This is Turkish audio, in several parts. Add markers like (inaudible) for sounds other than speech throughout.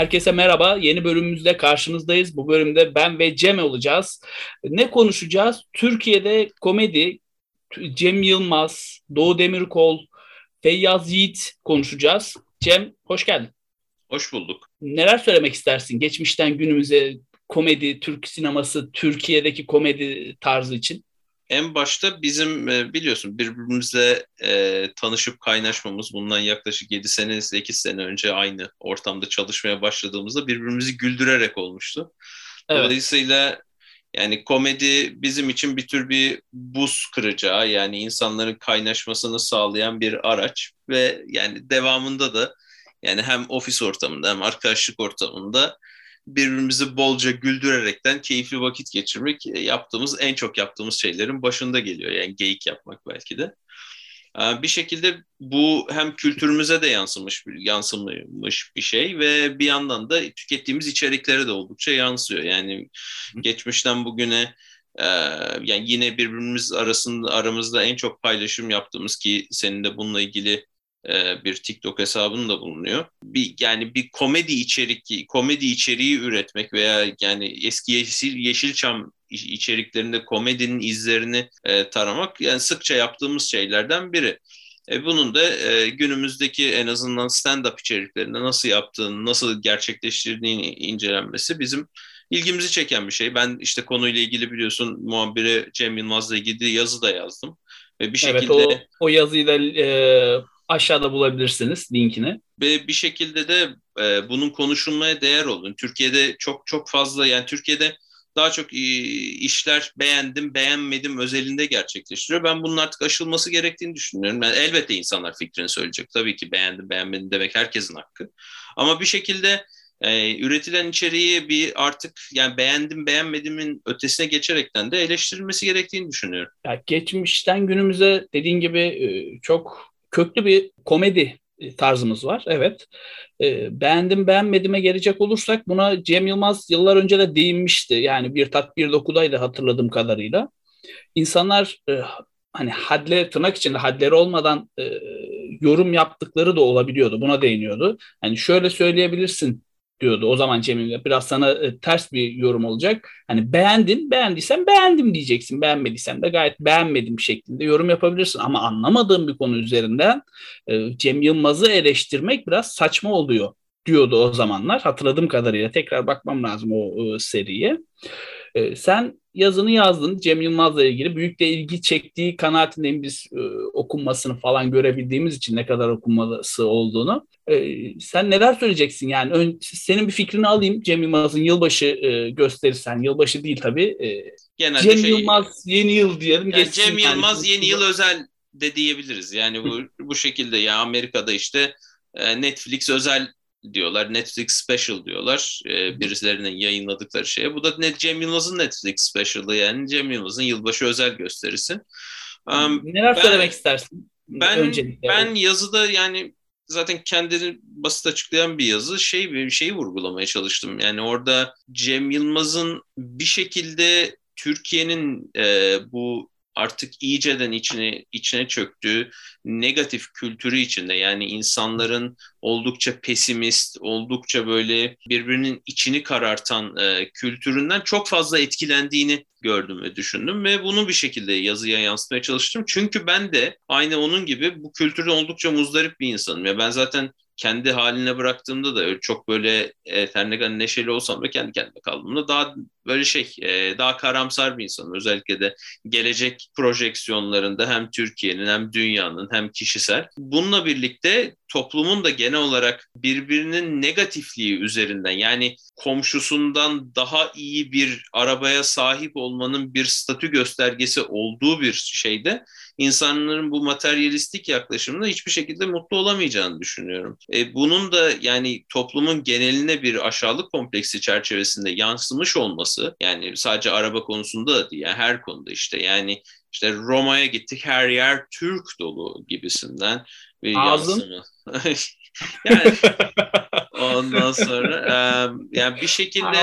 Herkese merhaba. Yeni bölümümüzde karşınızdayız. Bu bölümde ben ve Cem olacağız. Ne konuşacağız? Türkiye'de komedi, Cem Yılmaz, Doğu Demirkol, Feyyaz Yiğit konuşacağız. Cem hoş geldin. Hoş bulduk. Neler söylemek istersin geçmişten günümüze komedi, Türk sineması, Türkiye'deki komedi tarzı için? En başta bizim e, biliyorsun birbirimizle e, tanışıp kaynaşmamız bundan yaklaşık 7 sene 8 sene önce aynı ortamda çalışmaya başladığımızda birbirimizi güldürerek olmuştu. Evet. Dolayısıyla yani komedi bizim için bir tür bir buz kıracağı yani insanların kaynaşmasını sağlayan bir araç ve yani devamında da yani hem ofis ortamında hem arkadaşlık ortamında birbirimizi bolca güldürerekten keyifli vakit geçirmek e, yaptığımız en çok yaptığımız şeylerin başında geliyor. Yani geyik yapmak belki de. Bir şekilde bu hem kültürümüze de yansımış yansımış bir şey ve bir yandan da tükettiğimiz içeriklere de oldukça yansıyor. Yani geçmişten bugüne yani yine birbirimiz arasında aramızda en çok paylaşım yaptığımız ki senin de bununla ilgili e, bir TikTok hesabının da bulunuyor. Bir yani bir komedi içerik komedi içeriği üretmek veya yani eski Yeşil Yeşilçam içeriklerinde komedinin izlerini e, taramak yani sıkça yaptığımız şeylerden biri. E, bunun da e, günümüzdeki en azından stand-up içeriklerinde nasıl yaptığını, nasıl gerçekleştirdiğini incelenmesi bizim ilgimizi çeken bir şey. Ben işte konuyla ilgili biliyorsun muhabiri Cem Yılmaz'la ilgili yazı da yazdım. Ve bir şekilde evet, o, o yazıyı da e, aşağıda bulabilirsiniz linkini. Ve bir şekilde de e, bunun konuşulmaya değer olun. Türkiye'de çok çok fazla yani Türkiye'de daha çok e, işler beğendim, beğenmedim özelinde gerçekleştiriyor. Ben bunun artık aşılması gerektiğini düşünüyorum. Yani elbette insanlar fikrini söyleyecek. Tabii ki beğendim, beğenmedim demek herkesin hakkı. Ama bir şekilde e, üretilen içeriği bir artık yani beğendim beğenmedimin ötesine geçerekten de eleştirilmesi gerektiğini düşünüyorum. Ya geçmişten günümüze dediğin gibi e, çok köklü bir komedi tarzımız var. Evet. E, beğendim beğenmedime gelecek olursak buna Cem Yılmaz yıllar önce de değinmişti. Yani bir tat bir dokudaydı hatırladığım kadarıyla. İnsanlar e, hani hadle tırnak içinde hadleri olmadan e, yorum yaptıkları da olabiliyordu. Buna değiniyordu. Hani şöyle söyleyebilirsin diyordu o zaman Cemil. Biraz sana e, ters bir yorum olacak. Hani beğendin, beğendiysen beğendim diyeceksin. Beğenmediysen de gayet beğenmedim şeklinde yorum yapabilirsin. Ama anlamadığın bir konu üzerinden e, Cem Yılmaz'ı eleştirmek biraz saçma oluyor diyordu o zamanlar. Hatırladığım kadarıyla tekrar bakmam lazım o e, seriye. E, sen yazını yazdın Cem Yılmaz'la ilgili. Büyük de ilgi çektiği kanaatindeyim biz e, okunmasını falan görebildiğimiz için ne kadar okunması olduğunu. E, sen neler söyleyeceksin yani? Ön, senin bir fikrini alayım Cem Yılmaz'ın yılbaşı e, gösterirsen. Yılbaşı değil tabii. E, Genelde Cem şey, Yılmaz yeni yıl diyelim. Yani Cem Yılmaz yani. yeni yıl özel de diyebiliriz. Yani bu bu şekilde ya Amerika'da işte e, Netflix özel diyorlar. Netflix Special diyorlar. E, birilerinin yayınladıkları şeye. Bu da net Cem Yılmaz'ın Netflix Special'ı yani Cem Yılmaz'ın yılbaşı özel gösterisi. Um, Neler ben, söylemek istersin? Ben Öncelikle. ben yazıda yani zaten kendini basit açıklayan bir yazı şey bir şeyi vurgulamaya çalıştım. Yani orada Cem Yılmaz'ın bir şekilde Türkiye'nin e, bu artık iyiceden içine içine çöktüğü negatif kültürü içinde yani insanların oldukça pesimist, oldukça böyle birbirinin içini karartan e, kültüründen çok fazla etkilendiğini gördüm ve düşündüm ve bunu bir şekilde yazıya yansıtmaya çalıştım. Çünkü ben de aynı onun gibi bu kültürde oldukça muzdarip bir insanım. Ya ben zaten kendi haline bıraktığımda da çok böyle evet, her neşeli olsam da kendi kendime kaldığımda daha böyle şey e, daha karamsar bir insanım. Özellikle de gelecek projeksiyonlarında hem Türkiye'nin hem dünyanın hem kişisel. Bununla birlikte toplumun da genel olarak birbirinin negatifliği üzerinden yani komşusundan daha iyi bir arabaya sahip olmanın bir statü göstergesi olduğu bir şeyde insanların bu materyalistik yaklaşımında hiçbir şekilde mutlu olamayacağını düşünüyorum. E, bunun da yani toplumun geneline bir aşağılık kompleksi çerçevesinde yansımış olması yani sadece araba konusunda da değil yani her konuda işte yani işte Roma'ya gittik her yer Türk dolu gibisinden bir Ağzın. (laughs) yani (laughs) ondan sonra e, yani bir şekilde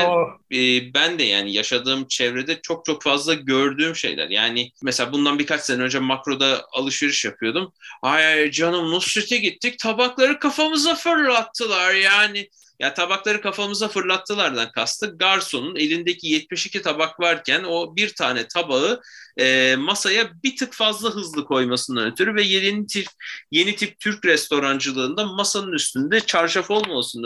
e, ben de yani yaşadığım çevrede çok çok fazla gördüğüm şeyler. Yani mesela bundan birkaç sene önce makroda alışveriş yapıyordum. Ay canım Nusret'e gittik tabakları kafamıza fırlattılar yani Ya tabakları kafamıza fırlattılardan kastı garsonun elindeki 72 tabak varken o bir tane tabağı e, masaya bir tık fazla hızlı koymasından ötürü ve yeni tip, yeni tip Türk restorancılığında masanın üstünde çarşaf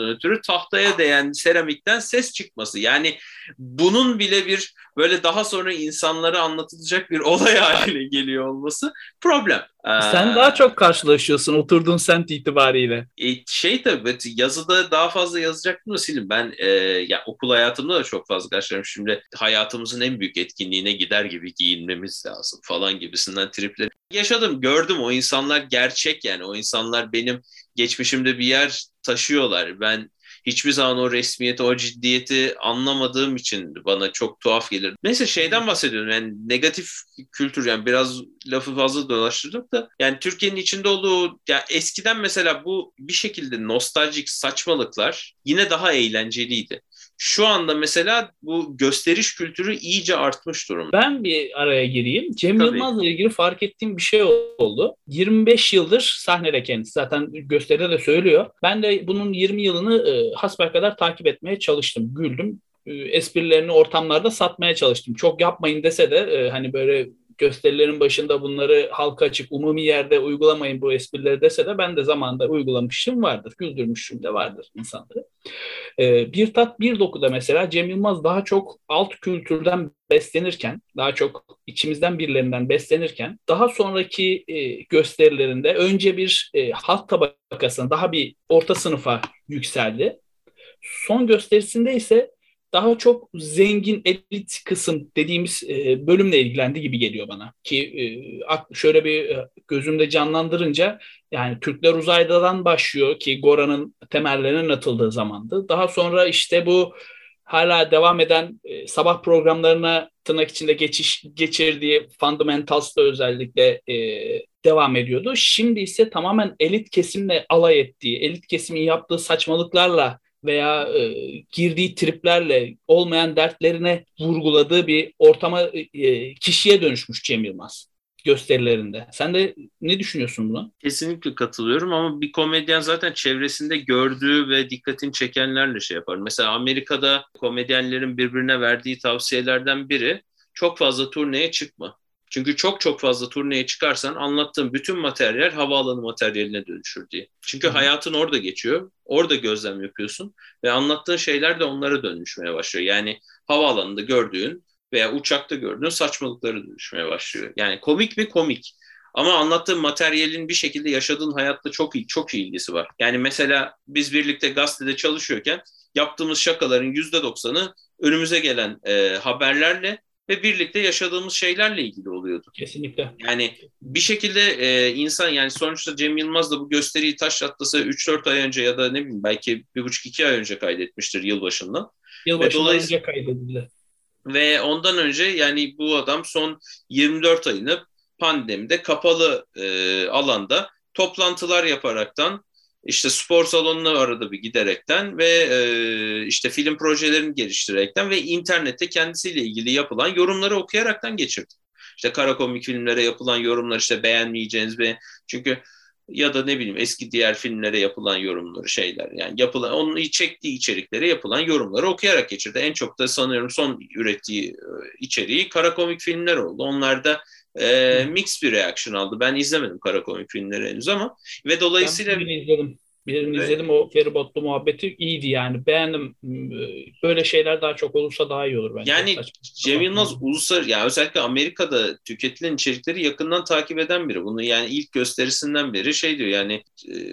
olmasından ötürü tahtaya değen seramikten ses çıkması. Yani bunun bile bir böyle daha sonra insanlara anlatılacak bir olay (laughs) haline geliyor olması problem. Sen daha çok karşılaşıyorsun oturduğun semt itibariyle. E, şey tabii yazıda daha fazla yazacaktım da silin. Ben e, ya okul hayatımda da çok fazla karşılaşıyorum. Şimdi hayatımızın en büyük etkinliğine gider gibi giyinmemiz lazım falan gibisinden tripler. Yaşadım, gördüm o insanlar gerçek yani. O insanlar benim geçmişimde bir yer taşıyorlar. Ben hiçbir zaman o resmiyeti, o ciddiyeti anlamadığım için bana çok tuhaf gelir. Neyse şeyden bahsediyorum yani negatif kültür yani biraz lafı fazla dolaştırdık da yani Türkiye'nin içinde olduğu yani eskiden mesela bu bir şekilde nostaljik saçmalıklar yine daha eğlenceliydi. Şu anda mesela bu gösteriş kültürü iyice artmış durumda. Ben bir araya gireyim. Cem Tabii. Yılmaz'la ilgili fark ettiğim bir şey oldu. 25 yıldır sahnede kendisi zaten gösteride de söylüyor. Ben de bunun 20 yılını e, hasbelkader takip etmeye çalıştım. Güldüm e, esprilerini ortamlarda satmaya çalıştım. Çok yapmayın dese de e, hani böyle gösterilerin başında bunları halka açık, umumi yerde uygulamayın bu esprileri dese de ben de zamanında uygulamışım vardır. Güldürmüşüm de vardır insanları. Ee, bir tat bir dokuda mesela Cem Yılmaz daha çok alt kültürden beslenirken, daha çok içimizden birilerinden beslenirken daha sonraki e, gösterilerinde önce bir e, halk tabakasına daha bir orta sınıfa yükseldi. Son gösterisinde ise daha çok zengin elit kısım dediğimiz e, bölümle ilgilendi gibi geliyor bana. Ki e, şöyle bir e, gözümde canlandırınca yani Türkler uzaydadan başlıyor ki Gora'nın temellerinin atıldığı zamandı. Daha sonra işte bu hala devam eden e, sabah programlarına tırnak içinde geçiş geçirdiği Fundamentals'da özellikle e, devam ediyordu. Şimdi ise tamamen elit kesimle alay ettiği, elit kesimin yaptığı saçmalıklarla veya e, girdiği triplerle olmayan dertlerine vurguladığı bir ortama e, kişiye dönüşmüş Cem Yılmaz gösterilerinde. Sen de ne düşünüyorsun buna? Kesinlikle katılıyorum ama bir komedyen zaten çevresinde gördüğü ve dikkatini çekenlerle şey yapar. Mesela Amerika'da komedyenlerin birbirine verdiği tavsiyelerden biri çok fazla turneye çıkma. Çünkü çok çok fazla turneye çıkarsan anlattığın bütün materyal havaalanı materyaline dönüşür diye. Çünkü Hı. hayatın orada geçiyor. Orada gözlem yapıyorsun ve anlattığın şeyler de onlara dönüşmeye başlıyor. Yani havaalanında gördüğün veya uçakta gördüğün saçmalıkları dönüşmeye başlıyor. Yani komik mi komik. Ama anlattığın materyalin bir şekilde yaşadığın hayatla çok iyi, çok iyi ilgisi var. Yani mesela biz birlikte gazetede çalışıyorken yaptığımız şakaların yüzde doksanı önümüze gelen e, haberlerle ve birlikte yaşadığımız şeylerle ilgili oluyordu. Kesinlikle. Yani bir şekilde e, insan yani sonuçta Cem Yılmaz da bu gösteriyi taş atlasa 3-4 ay önce ya da ne bileyim belki 1,5-2 ay önce kaydetmiştir yılbaşında. Yılbaşından dolayısıyla... önce kaydedildi. Ve ondan önce yani bu adam son 24 ayını pandemide kapalı e, alanda toplantılar yaparaktan işte spor salonuna arada bir giderekten ve e, işte film projelerini geliştirerekten ve internette kendisiyle ilgili yapılan yorumları okuyaraktan geçirdi. İşte kara komik filmlere yapılan yorumlar işte beğenmeyeceğiniz ve çünkü ya da ne bileyim eski diğer filmlere yapılan yorumları şeyler yani yapılan onun çektiği içeriklere yapılan yorumları okuyarak geçirdi. En çok da sanıyorum son ürettiği e, içeriği kara komik filmler oldu. Onlar da e, mix bir reaction aldı. Ben izlemedim kara komik filmleri henüz ama ve dolayısıyla ben izledim. Birini evet. izledim o feribotlu muhabbeti iyiydi yani. Beğendim. Böyle şeyler daha çok olursa daha iyi olur bence. Yani Cem Yılmaz uluslararası yani özellikle Amerika'da tüketilen içerikleri yakından takip eden biri. Bunu yani ilk gösterisinden beri şey diyor yani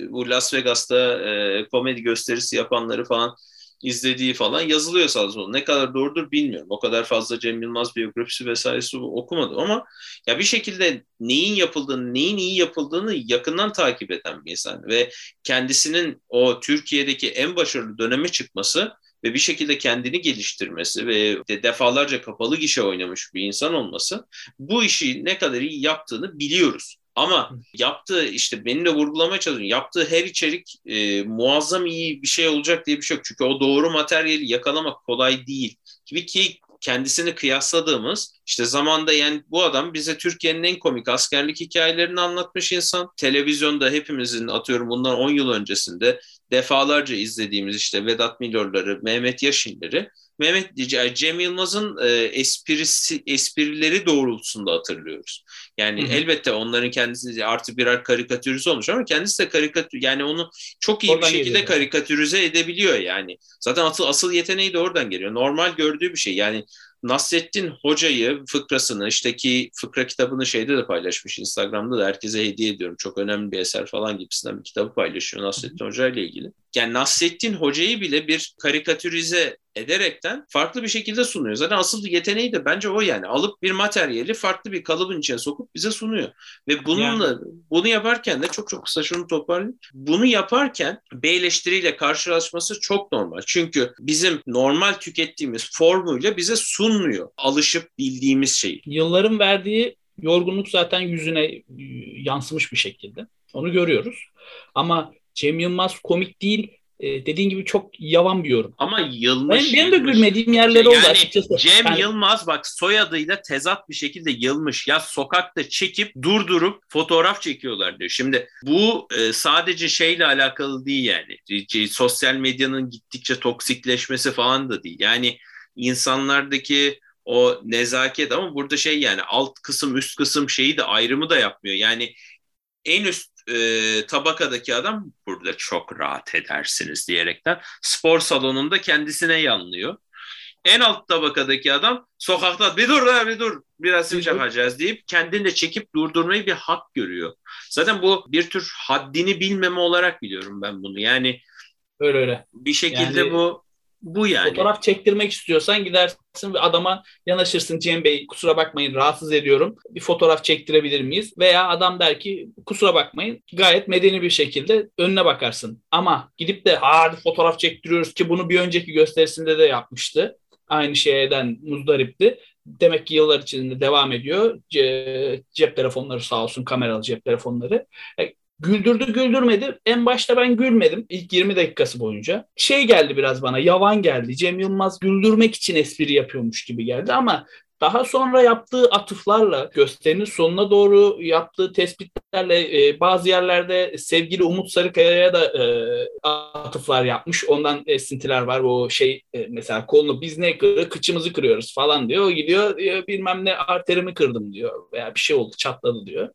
bu Las Vegas'ta e, komedi gösterisi yapanları falan izlediği falan yazılıyor sağ olsun. Ne kadar doğrudur bilmiyorum. O kadar fazla Cem Yılmaz biyografisi vesairesi okumadım ama ya bir şekilde neyin yapıldığını, neyin iyi yapıldığını yakından takip eden bir insan ve kendisinin o Türkiye'deki en başarılı döneme çıkması ve bir şekilde kendini geliştirmesi ve de defalarca kapalı gişe oynamış bir insan olması bu işi ne kadar iyi yaptığını biliyoruz. Ama yaptığı işte beni de vurgulamaya çalışıyorum. Yaptığı her içerik e, muazzam iyi bir şey olacak diye bir şey yok. Çünkü o doğru materyali yakalamak kolay değil. Gibi ki kendisini kıyasladığımız İşte zamanda yani bu adam bize Türkiye'nin en komik askerlik hikayelerini anlatmış insan. Televizyonda hepimizin atıyorum bundan 10 yıl öncesinde defalarca izlediğimiz işte Vedat Milor'ları, Mehmet Yaşinleri Mehmet Cem Yılmaz'ın e, esprisi esprileri doğrultusunda hatırlıyoruz. Yani Hı-hı. elbette onların kendisi artı birer karikatürize olmuş ama kendisi de karikatür yani onu çok iyi oradan bir şekilde geliyor. karikatürize edebiliyor yani. Zaten asıl asıl yeteneği de oradan geliyor. Normal gördüğü bir şey. Yani Nasrettin Hoca'yı fıkrasını işte ki fıkra kitabını şeyde de paylaşmış Instagram'da da herkese hediye ediyorum. Çok önemli bir eser falan gibisinden bir kitabı paylaşıyor Nasrettin Hoca ile ilgili. Yani Nasrettin Hoca'yı bile bir karikatürize ederekten farklı bir şekilde sunuyor. Zaten asıl yeteneği de bence o yani. Alıp bir materyali farklı bir kalıbın içine sokup bize sunuyor. Ve bununla yani. bunu yaparken de çok çok kısa şunu toparlayayım. Bunu yaparken bir eleştiriyle karşılaşması çok normal. Çünkü bizim normal tükettiğimiz formuyla bize sunmuyor. Alışıp bildiğimiz şeyi. Yılların verdiği yorgunluk zaten yüzüne e, yansımış bir şekilde. Onu görüyoruz. Ama Cem Yılmaz komik değil e, dediğin gibi çok yavan bir yorum. Ama yılmış. Ben, benim de gülmediğim yerleri yani, oldu açıkçası. Cem yani, Yılmaz bak soyadıyla tezat bir şekilde yılmış. Ya sokakta çekip durdurup fotoğraf çekiyorlar diyor. Şimdi bu e, sadece şeyle alakalı değil yani. C- sosyal medyanın gittikçe toksikleşmesi falan da değil. Yani insanlardaki o nezaket ama burada şey yani alt kısım üst kısım şeyi de ayrımı da yapmıyor. Yani en üst e, tabakadaki adam burada çok rahat edersiniz diyerekten spor salonunda kendisine yanlıyor. En alt tabakadaki adam sokakta bir dur bir dur biraz sim çakacağız deyip kendini de çekip durdurmayı bir hak görüyor. Zaten bu bir tür haddini bilmeme olarak biliyorum ben bunu. Yani öyle öyle. Bir şekilde yani, bu bu yani. Fotoğraf çektirmek istiyorsan gidersin ve adama yanaşırsın Cem Bey kusura bakmayın rahatsız ediyorum. Bir fotoğraf çektirebilir miyiz? Veya adam der ki kusura bakmayın gayet medeni bir şekilde önüne bakarsın. Ama gidip de hadi fotoğraf çektiriyoruz ki bunu bir önceki gösterisinde de yapmıştı. Aynı şeyden muzdaripti. Demek ki yıllar içinde devam ediyor. Ce, cep telefonları sağ olsun kameralı cep telefonları. Güldürdü güldürmedi. En başta ben gülmedim ilk 20 dakikası boyunca. Şey geldi biraz bana yavan geldi. Cem Yılmaz güldürmek için espri yapıyormuş gibi geldi ama daha sonra yaptığı atıflarla gösterinin sonuna doğru yaptığı tespitlerle e, bazı yerlerde sevgili Umut Sarıkaya'ya da e, atıflar yapmış. Ondan esintiler var. O şey e, mesela kolunu biz ne kırıyor kıçımızı kırıyoruz falan diyor. O gidiyor e, bilmem ne arterimi kırdım diyor veya bir şey oldu çatladı diyor.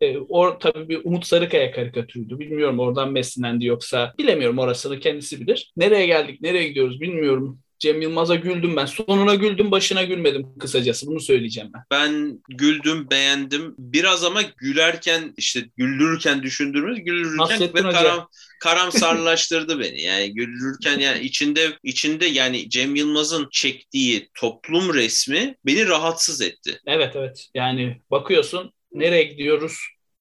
E, o tabii bir Umut Sarıkaya karikatürüydü. Bilmiyorum oradan beslendi yoksa bilemiyorum orasını kendisi bilir. Nereye geldik, nereye gidiyoruz bilmiyorum. Cem Yılmaz'a güldüm ben. Sonuna güldüm, başına gülmedim kısacası. Bunu söyleyeceğim ben. Ben güldüm, beğendim. Biraz ama gülerken işte güldürürken düşündüğümüz güldürürken Nasrettin ve karam, (laughs) karamsarlaştırdı beni. Yani güldürürken yani içinde içinde yani Cem Yılmaz'ın çektiği toplum resmi beni rahatsız etti. Evet evet. Yani bakıyorsun nereye gidiyoruz?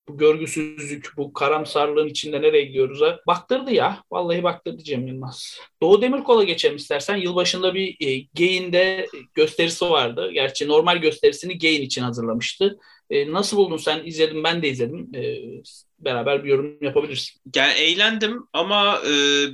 Bu görgüsüzlük, bu karamsarlığın içinde nereye gidiyoruz? Ha? Baktırdı ya. Vallahi baktırdı Cem Yılmaz. Doğu Demirkol'a geçelim istersen. Yılbaşında bir e, Gay'inde gösterisi vardı. Gerçi normal gösterisini Gay'in için hazırlamıştı. E, nasıl buldun sen? İzledim ben de izledim. E, beraber bir yorum yapabilirsin. Yani eğlendim ama e,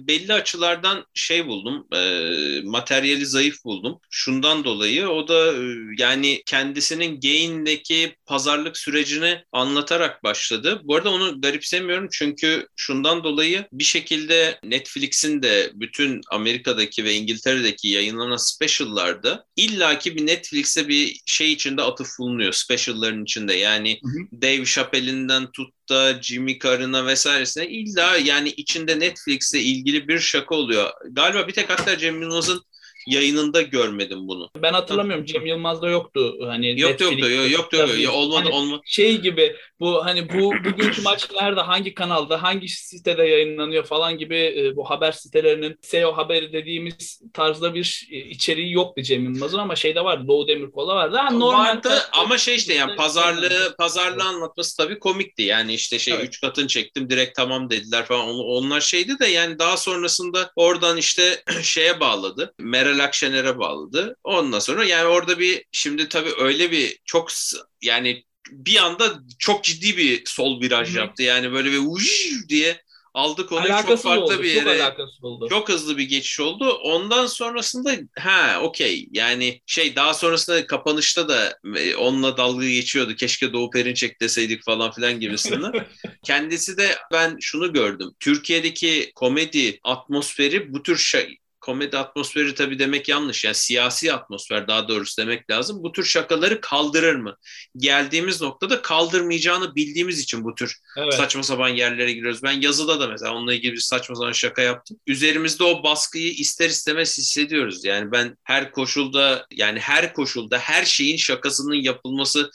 belli açılardan şey buldum, e, materyali zayıf buldum. Şundan dolayı o da e, yani kendisinin Gain'deki pazarlık sürecini anlatarak başladı. Bu arada onu garipsemiyorum çünkü şundan dolayı bir şekilde Netflix'in de bütün Amerika'daki ve İngiltere'deki yayınlanan special'larda illaki bir Netflix'e bir şey içinde atıf bulunuyor special'ların içinde. Yani hı hı. Dave Chappelle'inden tut da Jimmy Carr'ına vesairesine illa yani içinde Netflix'le ilgili bir şaka oluyor. Galiba bir tek hatta Cem Yılmaz'ın yayınında görmedim bunu. Ben hatırlamıyorum. Cem Yılmaz'da yoktu. Hani yok yoktu. Yok yoktu. Yok, yok. Olmadı hani olmadı. Şey gibi bu hani bu bugünkü maç nerede hangi kanalda hangi sitede yayınlanıyor falan gibi e, bu haber sitelerinin SEO haberi dediğimiz tarzda bir e, içeriği yoktu Cem Yılmaz'ın ama şeyde vardı. Doğu Demirkol'a vardı. Ha, normal vardı ama şey işte yani pazarlığı pazarlığı anlatması tabii komikti. Yani işte şey evet. üç katın çektim direkt tamam dediler falan. Onlar şeydi de yani daha sonrasında oradan işte (clears throat) şeye bağladı. Meral Akşener'e bağladı. Ondan sonra yani orada bir şimdi tabii öyle bir çok yani bir anda çok ciddi bir sol viraj Hı-hı. yaptı. Yani böyle bir uş diye aldık onu alakasız çok farklı oldu, bir yere. Çok, oldu. çok hızlı bir geçiş oldu. Ondan sonrasında ha okey yani şey daha sonrasında kapanışta da e, onunla dalga geçiyordu. Keşke Doğu Perinçek deseydik falan filan gibisinden. (laughs) Kendisi de ben şunu gördüm. Türkiye'deki komedi atmosferi bu tür şey, komedi atmosferi tabii demek yanlış. Yani siyasi atmosfer daha doğrusu demek lazım. Bu tür şakaları kaldırır mı? Geldiğimiz noktada kaldırmayacağını bildiğimiz için bu tür evet. saçma sapan yerlere giriyoruz. Ben yazıda da mesela onunla ilgili bir saçma sapan şaka yaptım. Üzerimizde o baskıyı ister istemez hissediyoruz. Yani ben her koşulda yani her koşulda her şeyin şakasının yapılması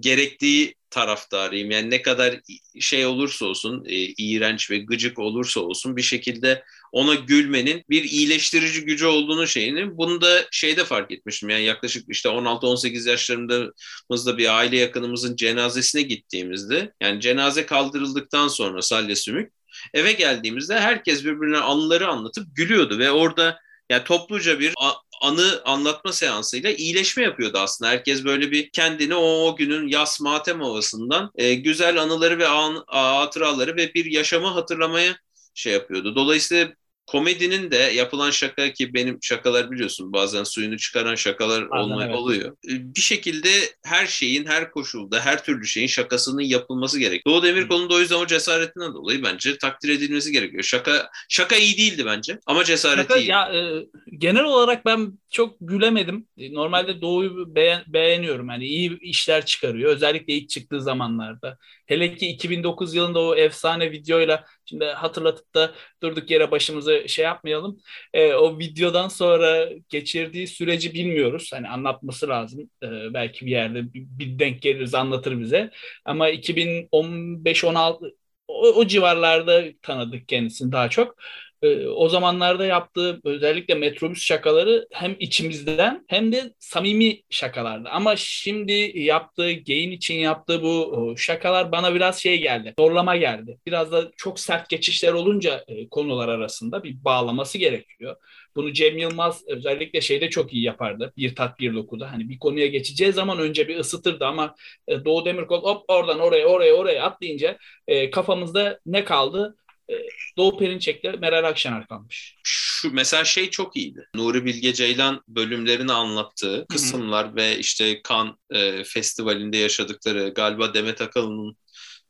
gerektiği taraftarıyım. Yani ne kadar şey olursa olsun, e, iğrenç ve gıcık olursa olsun bir şekilde ona gülmenin bir iyileştirici gücü olduğunu şeyini bunu da şeyde fark etmiştim. Yani yaklaşık işte 16-18 yaşlarımızda bir aile yakınımızın cenazesine gittiğimizde yani cenaze kaldırıldıktan sonra salya sümük eve geldiğimizde herkes birbirine anıları anlatıp gülüyordu ve orada yani topluca bir anı anlatma seansıyla iyileşme yapıyordu aslında. Herkes böyle bir kendini o, o günün yas matem havasından e, güzel anıları ve an, hatıraları ve bir yaşamı hatırlamaya şey yapıyordu. Dolayısıyla komedinin de yapılan şaka ki benim şakalar biliyorsun bazen suyunu çıkaran şakalar olma, evet. oluyor. Bir şekilde her şeyin her koşulda her türlü şeyin şakasının yapılması gerek. Doğu Demirkol'un da o yüzden o cesaretinden dolayı bence takdir edilmesi gerekiyor. Şaka şaka iyi değildi bence ama cesareti şaka, iyi. Ya, e, genel olarak ben çok gülemedim. Normalde Doğu'yu beğen, beğeniyorum. Yani iyi işler çıkarıyor. Özellikle ilk çıktığı zamanlarda. Hele ki 2009 yılında o efsane videoyla şimdi hatırlatıp da durduk yere başımızı şey yapmayalım. E, o videodan sonra geçirdiği süreci bilmiyoruz. Hani anlatması lazım. E, belki bir yerde bir, denk geliriz anlatır bize. Ama 2015-16 o, o civarlarda tanıdık kendisini daha çok. Ee, o zamanlarda yaptığı özellikle metrobüs şakaları hem içimizden hem de samimi şakalardı. Ama şimdi yaptığı, gain için yaptığı bu şakalar bana biraz şey geldi, zorlama geldi. Biraz da çok sert geçişler olunca e, konular arasında bir bağlaması gerekiyor. Bunu Cem Yılmaz özellikle şeyde çok iyi yapardı. Bir tat bir dokuda. Hani bir konuya geçeceği zaman önce bir ısıtırdı ama e, Doğu Demirkol hop oradan oraya oraya oraya atlayınca e, kafamızda ne kaldı? E, Doğu Perinçek'le Meral Akşener kalmış. Şu mesela şey çok iyiydi. Nuri Bilge Ceylan bölümlerini anlattığı kısımlar Hı-hı. ve işte kan e, Festivali'nde yaşadıkları galiba Demet Akalın'ın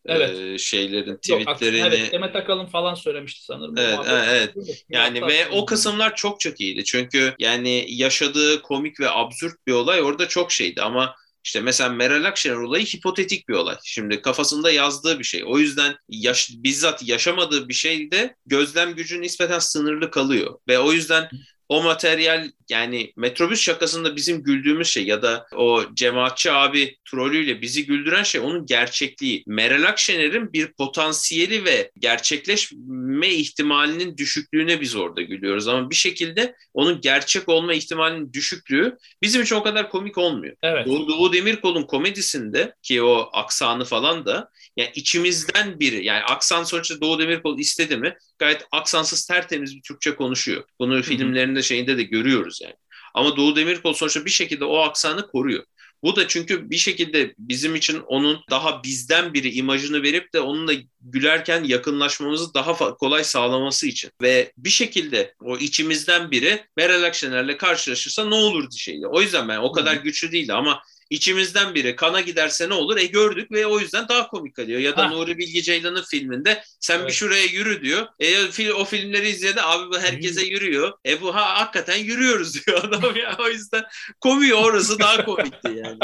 evet. e, şeylerin tweetlerini Yok, evet, Demet Akalın falan söylemişti sanırım. Evet, evet. evet. Yani ve o kısımlar çok çok iyiydi. Çünkü yani yaşadığı komik ve absürt bir olay orada çok şeydi ama işte mesela Meral Akşener olayı hipotetik bir olay. Şimdi kafasında yazdığı bir şey. O yüzden yaş, bizzat yaşamadığı bir şey de gözlem gücü nispeten sınırlı kalıyor. Ve o yüzden o materyal yani metrobüs şakasında bizim güldüğümüz şey ya da o cemaatçi abi trolüyle bizi güldüren şey onun gerçekliği. Meral Akşener'in bir potansiyeli ve gerçekleşme ihtimalinin düşüklüğüne biz orada gülüyoruz. Ama bir şekilde onun gerçek olma ihtimalinin düşüklüğü bizim için o kadar komik olmuyor. Evet. Doğu, Doğu Demirkol'un komedisinde ki o aksanı falan da yani içimizden biri yani aksan sonuçta Doğu Demirkol istedi mi gayet aksansız tertemiz bir Türkçe konuşuyor. Bunu filmlerinde şeyinde de görüyoruz yani. Ama Doğu Demirkol sonuçta bir şekilde o aksanı koruyor. Bu da çünkü bir şekilde bizim için onun daha bizden biri imajını verip de onunla gülerken yakınlaşmamızı daha kolay sağlaması için. Ve bir şekilde o içimizden biri Meral Akşener'le karşılaşırsa ne olurdu şeyle. O yüzden ben o kadar güçlü değildi ama içimizden biri kana giderse ne olur? E gördük ve o yüzden daha komik kalıyor. Ya da ha. Nuri Bilge Ceylan'ın filminde sen evet. bir şuraya yürü diyor. E o filmleri izledi abi bu herkese yürüyor. E bu ha hakikaten yürüyoruz (laughs) diyor adam ya. O yüzden komiyor orası daha komikti yani.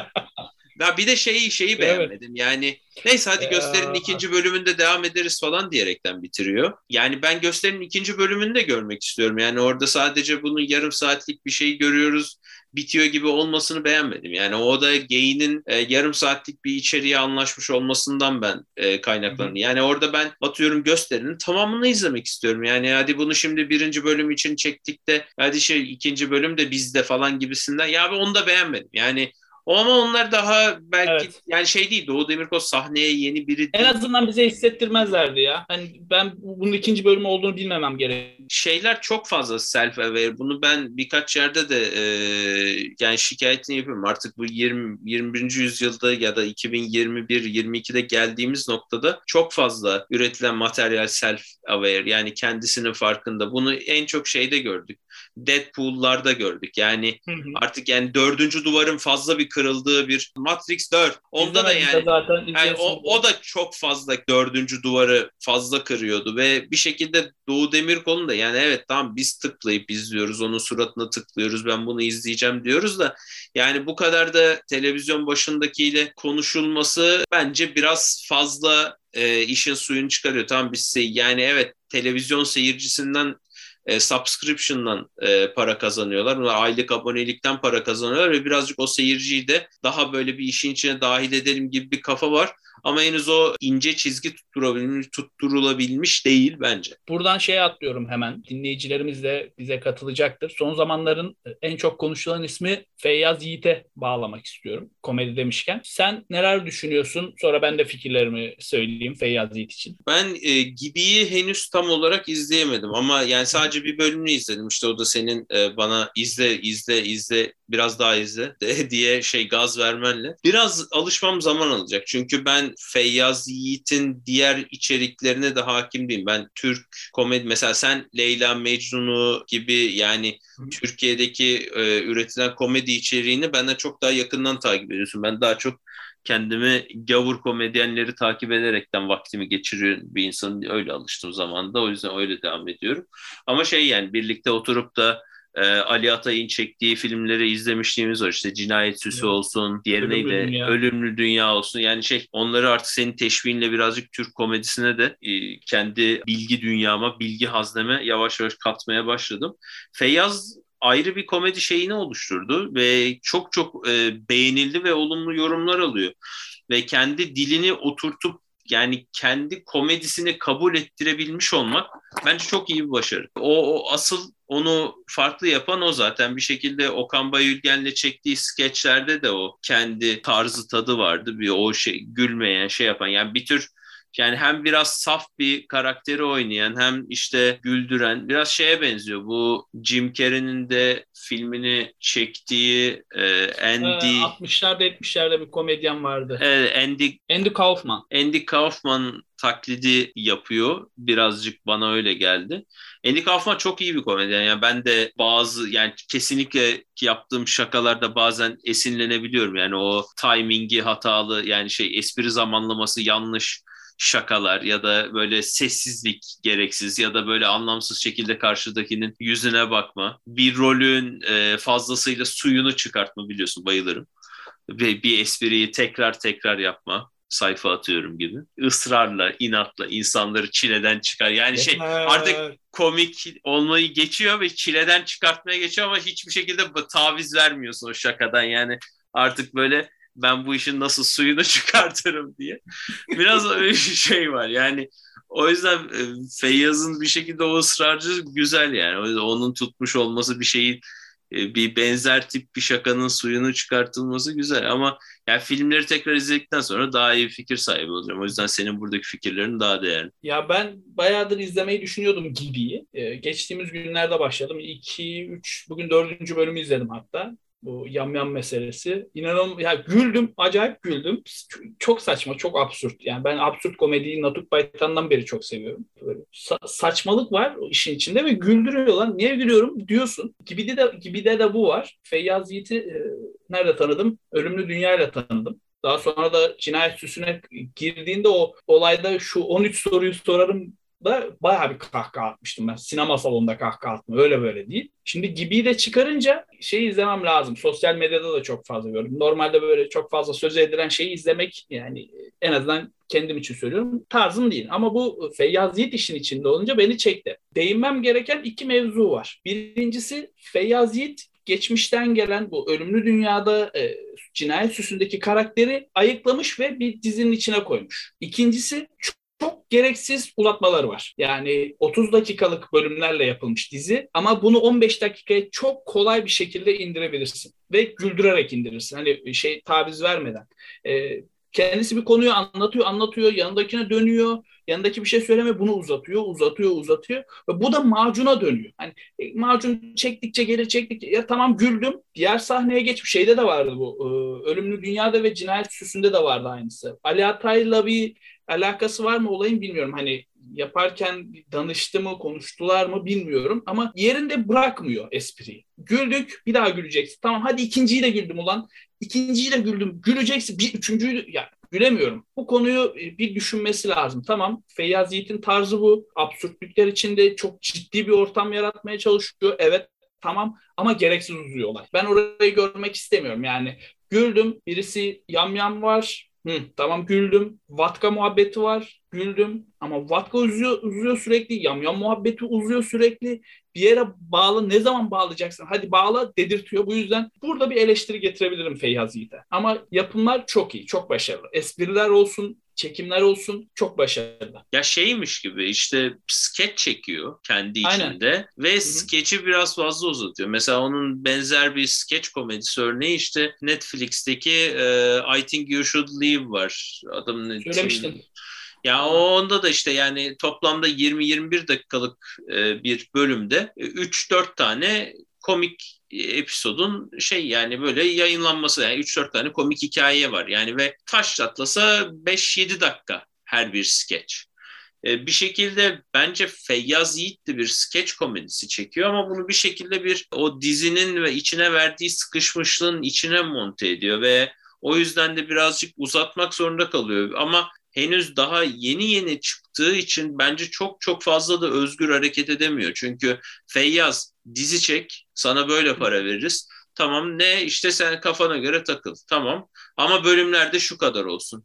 Ya bir de şeyi şeyi evet. beğenmedim. Yani neyse hadi gösterinin ikinci bölümünde devam ederiz falan diyerekten bitiriyor. Yani ben gösterinin ikinci bölümünü de görmek istiyorum. Yani orada sadece bunun yarım saatlik bir şey görüyoruz bitiyor gibi olmasını beğenmedim. Yani o da Gain'in e, yarım saatlik bir içeriğe anlaşmış olmasından ben e, kaynaklanıyor. Yani orada ben atıyorum gösterinin tamamını izlemek istiyorum. Yani hadi bunu şimdi birinci bölüm için çektik de hadi şey ikinci bölüm de bizde falan gibisinden. Ya ben onu da beğenmedim. Yani Ama onlar daha belki evet. yani şey değil Doğu Demirkol sahneye yeni biri değil. En azından bize hissettirmezlerdi ya. Hani ben bunun ikinci bölümü olduğunu bilmemem gerek. Şeyler çok fazla self aware. Bunu ben birkaç yerde de e, yani şikayetini yapıyorum. Artık bu 20 21. yüzyılda ya da 2021 22'de geldiğimiz noktada çok fazla üretilen materyal self aware yani kendisinin farkında. Bunu en çok şeyde gördük. Deadpool'larda gördük. Yani hı hı. artık yani dördüncü duvarın fazla bir kırıldığı bir Matrix 4. Onda da yani, zaten yani o, o da çok fazla dördüncü duvarı fazla kırıyordu ve bir şekilde Doğu Demirkol'un da yani evet tamam biz tıklayıp izliyoruz onun suratına tıklıyoruz ben bunu izleyeceğim diyoruz da yani bu kadar da televizyon başındakiyle konuşulması bence biraz fazla e, işin suyunu çıkarıyor. Tamam biz yani evet televizyon seyircisinden e, subscription'dan e, para kazanıyorlar. Bunlar aylık abonelikten para kazanıyorlar ve birazcık o seyirciyi de daha böyle bir işin içine dahil edelim gibi bir kafa var. Ama henüz o ince çizgi tutturabilmiş, tutturulabilmiş değil bence. Buradan şey atlıyorum hemen. Dinleyicilerimiz de bize katılacaktır. Son zamanların en çok konuşulan ismi Feyyaz Yiğit'e bağlamak istiyorum. Komedi demişken. Sen neler düşünüyorsun? Sonra ben de fikirlerimi söyleyeyim Feyyaz Yiğit için. Ben e, Gibi'yi henüz tam olarak izleyemedim ama yani sadece bir bölümünü izledim. İşte o da senin e, bana izle izle izle biraz daha izle (laughs) diye şey gaz vermenle. Biraz alışmam zaman alacak. Çünkü ben Feyyaz Yiğit'in diğer içeriklerine de hakim değilim. Ben Türk komedi mesela sen Leyla Mecnun'u gibi yani. Türkiye'deki e, üretilen komedi içeriğini benden çok daha yakından takip ediyorsun. Ben daha çok kendimi gavur komedyenleri takip ederekten vaktimi geçiriyor bir insan öyle alıştım zamanda o yüzden öyle devam ediyorum. Ama şey yani birlikte oturup da e, Ali Atay'ın çektiği filmleri izlemişliğimiz var. İşte Cinayet Süsü evet. olsun, diğeri Ölümlü neydi? Dünya. Ölümlü Dünya olsun. Yani şey onları artık senin teşviğinle birazcık Türk komedisine de e, kendi bilgi dünyama, bilgi hazneme yavaş yavaş katmaya başladım. Feyyaz ayrı bir komedi şeyini oluşturdu ve çok çok e, beğenildi ve olumlu yorumlar alıyor. Ve kendi dilini oturtup yani kendi komedisini kabul ettirebilmiş olmak bence çok iyi bir başarı. O, o asıl onu farklı yapan o zaten. Bir şekilde Okan Bayülgen'le çektiği skeçlerde de o kendi tarzı tadı vardı. Bir o şey gülmeyen şey yapan. Yani bir tür yani hem biraz saf bir karakteri oynayan hem işte güldüren biraz şeye benziyor. Bu Jim Carrey'nin de filmini çektiği e, Andy... Ee, 60'larda 70'lerde bir komedyen vardı. Evet, Andy... Andy Kaufman. Andy Kaufman taklidi yapıyor. Birazcık bana öyle geldi. Andy Kaufman çok iyi bir komedyen. Yani ben de bazı yani kesinlikle yaptığım şakalarda bazen esinlenebiliyorum. Yani o timingi hatalı yani şey espri zamanlaması yanlış şakalar ya da böyle sessizlik gereksiz ya da böyle anlamsız şekilde karşıdakinin yüzüne bakma. Bir rolün e, fazlasıyla suyunu çıkartma biliyorsun bayılırım. Ve bir espriyi tekrar tekrar yapma sayfa atıyorum gibi. Israrla, inatla insanları çileden çıkar. Yani şey artık komik olmayı geçiyor ve çileden çıkartmaya geçiyor ama hiçbir şekilde taviz vermiyorsun o şakadan. Yani artık böyle ben bu işin nasıl suyunu (laughs) çıkartırım diye. Biraz öyle bir şey var. Yani o yüzden e, Feyyaz'ın bir şekilde o ısrarcı güzel yani. O yüzden onun tutmuş olması bir şeyin e, bir benzer tip bir şakanın suyunu çıkartılması güzel ama yani filmleri tekrar izledikten sonra daha iyi fikir sahibi olacağım. O yüzden senin buradaki fikirlerin daha değerli. Ya ben bayağıdır izlemeyi düşünüyordum Gibi'yi. Ee, geçtiğimiz günlerde başladım. 2, 3, bugün dördüncü bölümü izledim hatta bu yamyam meselesi. İnanılmaz ya güldüm, acayip güldüm. Çok saçma, çok absürt. Yani ben absürt komediyi Natuk Baytan'dan beri çok seviyorum. Böyle sa- saçmalık var işin içinde ve güldürüyorlar. Niye gülüyorum diyorsun. Gibi de gibi de, de bu var. Feyyaz Yiğit'i e, nerede tanıdım? Ölümlü Dünya ile tanıdım. Daha sonra da cinayet süsüne girdiğinde o olayda şu 13 soruyu sorarım da bayağı bir kahkaha atmıştım ben. Sinema salonunda kahkaha atma öyle böyle değil. Şimdi gibi de çıkarınca şey izlemem lazım. Sosyal medyada da çok fazla gördüm. Normalde böyle çok fazla söz edilen şeyi izlemek yani en azından kendim için söylüyorum tarzım değil. Ama bu Feyyaz Yiğit işin içinde olunca beni çekti. Değinmem gereken iki mevzu var. Birincisi Feyyaz Yiğit geçmişten gelen bu ölümlü dünyada e, cinayet süsündeki karakteri ayıklamış ve bir dizinin içine koymuş. İkincisi çok gereksiz uzatmaları var. Yani 30 dakikalık bölümlerle yapılmış dizi ama bunu 15 dakikaya çok kolay bir şekilde indirebilirsin ve güldürerek indirirsin. Hani şey taviz vermeden. Ee, kendisi bir konuyu anlatıyor, anlatıyor, yanındakine dönüyor, yanındaki bir şey söyleme bunu uzatıyor, uzatıyor, uzatıyor ve bu da macuna dönüyor. Hani e, macun çektikçe gelir çektikçe ya tamam güldüm. Diğer sahneye geç şeyde de vardı bu. E, Ölümlü Dünyada ve Cinayet Süsü'nde de vardı aynısı. Ali Atay'la bir alakası var mı olayın bilmiyorum. Hani yaparken danıştı mı, konuştular mı bilmiyorum ama yerinde bırakmıyor espriyi. Güldük, bir daha güleceksin. Tamam hadi ikinciyi de güldüm ulan. İkinciyi de güldüm. Güleceksin. Bir üçüncüyü ya gülemiyorum. Bu konuyu e, bir düşünmesi lazım. Tamam Feyyaz Yiğit'in tarzı bu. Absürtlükler içinde çok ciddi bir ortam yaratmaya çalışıyor. Evet tamam ama gereksiz uzuyor olay. Ben orayı görmek istemiyorum. Yani güldüm. Birisi yamyam var. Hı, tamam güldüm. Vatka muhabbeti var. Güldüm. Ama Vatka uzuyor, uzuyor sürekli. Yamyam muhabbeti uzuyor sürekli. Bir yere bağlı. Ne zaman bağlayacaksın? Hadi bağla dedirtiyor. Bu yüzden burada bir eleştiri getirebilirim Feyyaz Yiğit'e. Ama yapımlar çok iyi. Çok başarılı. Espriler olsun, çekimler olsun çok başarılı. Ya şeymiş gibi işte skeç çekiyor kendi Aynen. içinde ve Hı-hı. skeçi biraz fazla uzatıyor. Mesela onun benzer bir skeç komedisi örneği işte Netflix'teki uh, I Think You Should Leave var. Adamın Söylemiştin. Ya onda da işte yani toplamda 20-21 dakikalık e, bir bölümde 3-4 tane komik episodun şey yani böyle yayınlanması yani 3-4 tane komik hikaye var yani ve taş atlasa 5-7 dakika her bir skeç. E, bir şekilde bence Feyyaz Yiğit de bir skeç komedisi çekiyor ama bunu bir şekilde bir o dizinin ve içine verdiği sıkışmışlığın içine monte ediyor ve o yüzden de birazcık uzatmak zorunda kalıyor. Ama henüz daha yeni yeni çıktığı için bence çok çok fazla da özgür hareket edemiyor. Çünkü Feyyaz dizi çek sana böyle para veririz. Tamam ne işte sen kafana göre takıl. Tamam ama bölümlerde şu kadar olsun.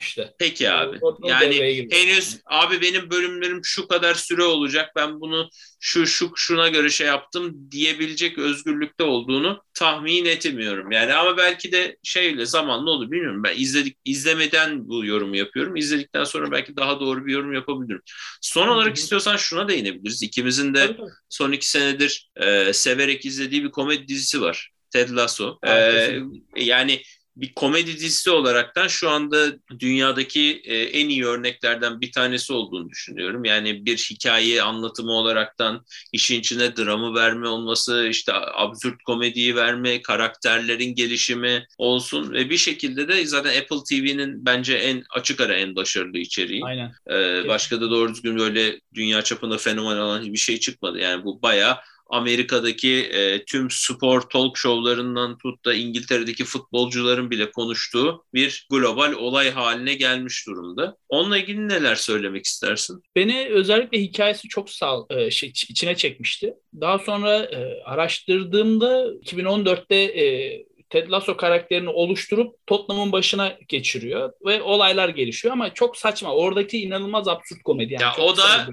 İşte. Peki abi. yani henüz abi benim bölümlerim şu kadar süre olacak. Ben bunu şu şu şuna göre şey yaptım diyebilecek özgürlükte olduğunu tahmin etmiyorum. Yani ama belki de şeyle zamanla olur bilmiyorum. Ben izledik izlemeden bu yorumu yapıyorum. İzledikten sonra belki daha doğru bir yorum yapabilirim. Son olarak Hı-hı. istiyorsan şuna değinebiliriz. İkimizin de son iki senedir e, severek izlediği bir komedi dizisi var. Ted Lasso. Ee, yani bir komedi dizisi olaraktan şu anda dünyadaki e, en iyi örneklerden bir tanesi olduğunu düşünüyorum. Yani bir hikaye anlatımı olaraktan işin içine dramı verme olması, işte absürt komediyi verme, karakterlerin gelişimi olsun ve bir şekilde de zaten Apple TV'nin bence en açık ara en başarılı içeriği. Aynen. Ee, başka da doğru düzgün böyle dünya çapında fenomen olan bir şey çıkmadı. Yani bu bayağı Amerika'daki e, tüm spor talk show'larından tut da İngiltere'deki futbolcuların bile konuştuğu bir global olay haline gelmiş durumda. Onunla ilgili neler söylemek istersin? Beni özellikle hikayesi çok sağ, e, şey, içine çekmişti. Daha sonra e, araştırdığımda 2014'te e, Ted Lasso karakterini oluşturup Tottenham'ın başına geçiriyor ve olaylar gelişiyor ama çok saçma. Oradaki inanılmaz absürt komedi. Yani ya o da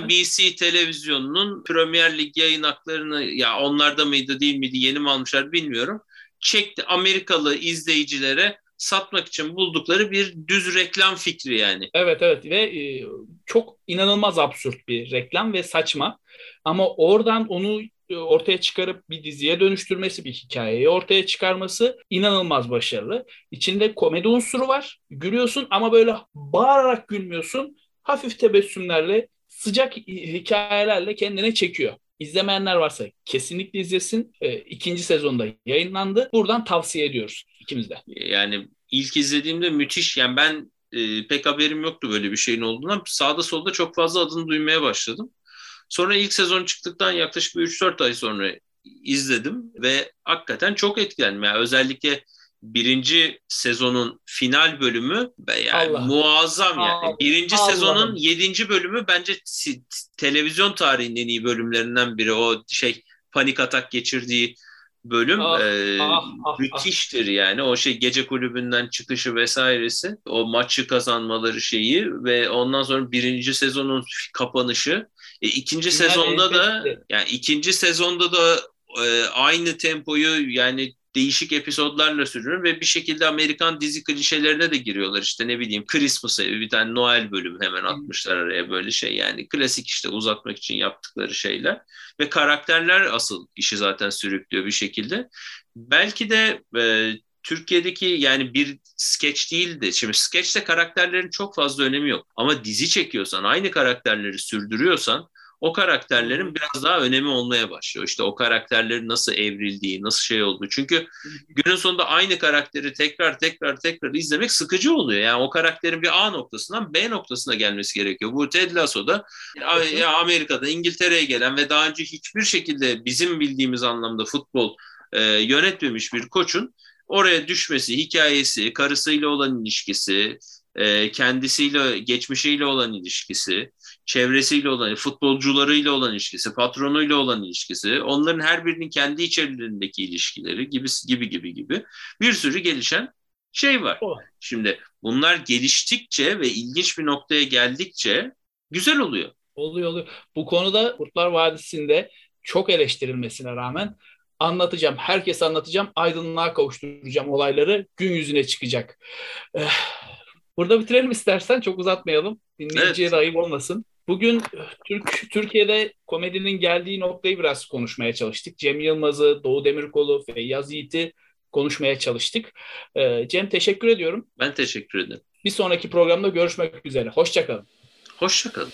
NBC televizyonunun Premier Lig yayın haklarını ya onlarda mıydı değil miydi yeni mi almışlar bilmiyorum. Çekti Amerikalı izleyicilere satmak için buldukları bir düz reklam fikri yani. Evet evet ve e, çok inanılmaz absürt bir reklam ve saçma. Ama oradan onu ortaya çıkarıp bir diziye dönüştürmesi, bir hikayeyi ortaya çıkarması inanılmaz başarılı. İçinde komedi unsuru var. Gülüyorsun ama böyle bağırarak gülmüyorsun. Hafif tebessümlerle, sıcak hikayelerle kendine çekiyor. İzlemeyenler varsa kesinlikle izlesin. E, ikinci sezonda yayınlandı. Buradan tavsiye ediyoruz ikimiz de. Yani ilk izlediğimde müthiş. Yani ben e, pek haberim yoktu böyle bir şeyin olduğuna. Sağda solda çok fazla adını duymaya başladım. Sonra ilk sezon çıktıktan yaklaşık bir 3-4 ay sonra izledim ve hakikaten çok etkilendim. Yani özellikle birinci sezonun final bölümü yani Allah. muazzam yani. Allah. Birinci Allah. sezonun yedinci bölümü bence televizyon tarihinin en iyi bölümlerinden biri. O şey panik atak geçirdiği bölüm ah, e, ah, ah, müthiştir ah. yani. O şey gece kulübünden çıkışı vesairesi. O maçı kazanmaları şeyi ve ondan sonra birinci sezonun kapanışı e, ikinci Final sezonda da yani ikinci sezonda da e, aynı tempoyu yani değişik episodlarla sürüyor ve bir şekilde Amerikan dizi klişelerine de giriyorlar. İşte ne bileyim Christmas evi bir tane Noel bölümü hemen atmışlar araya böyle şey yani klasik işte uzatmak için yaptıkları şeyler ve karakterler asıl işi zaten sürüklüyor bir şekilde. Belki de e, Türkiye'deki yani bir skeç değildi. Şimdi skeçte karakterlerin çok fazla önemi yok. Ama dizi çekiyorsan, aynı karakterleri sürdürüyorsan o karakterlerin biraz daha önemi olmaya başlıyor. İşte o karakterlerin nasıl evrildiği, nasıl şey olduğu. Çünkü günün sonunda aynı karakteri tekrar tekrar tekrar izlemek sıkıcı oluyor. Yani o karakterin bir A noktasından B noktasına gelmesi gerekiyor. Bu Ted Lasso'da Amerika'da İngiltere'ye gelen ve daha önce hiçbir şekilde bizim bildiğimiz anlamda futbol e, yönetmemiş bir koçun oraya düşmesi, hikayesi, karısıyla olan ilişkisi, e, kendisiyle, geçmişiyle olan ilişkisi, çevresiyle olan, futbolcularıyla olan ilişkisi, patronuyla olan ilişkisi, onların her birinin kendi içerilerindeki ilişkileri gibi gibi gibi gibi bir sürü gelişen şey var. Oh. Şimdi bunlar geliştikçe ve ilginç bir noktaya geldikçe güzel oluyor. Oluyor oluyor. Bu konuda Kurtlar Vadisi'nde çok eleştirilmesine rağmen anlatacağım. Herkese anlatacağım. Aydınlığa kavuşturacağım olayları. Gün yüzüne çıkacak. Eh, burada bitirelim istersen. Çok uzatmayalım. Dinleyiciye evet. ayıp olmasın. Bugün Türk Türkiye'de komedinin geldiği noktayı biraz konuşmaya çalıştık. Cem Yılmaz'ı, Doğu Demirkol'u, Feyyaz Yiğit'i konuşmaya çalıştık. Ee, Cem teşekkür ediyorum. Ben teşekkür ederim. Bir sonraki programda görüşmek üzere. Hoşçakalın. Hoşçakalın.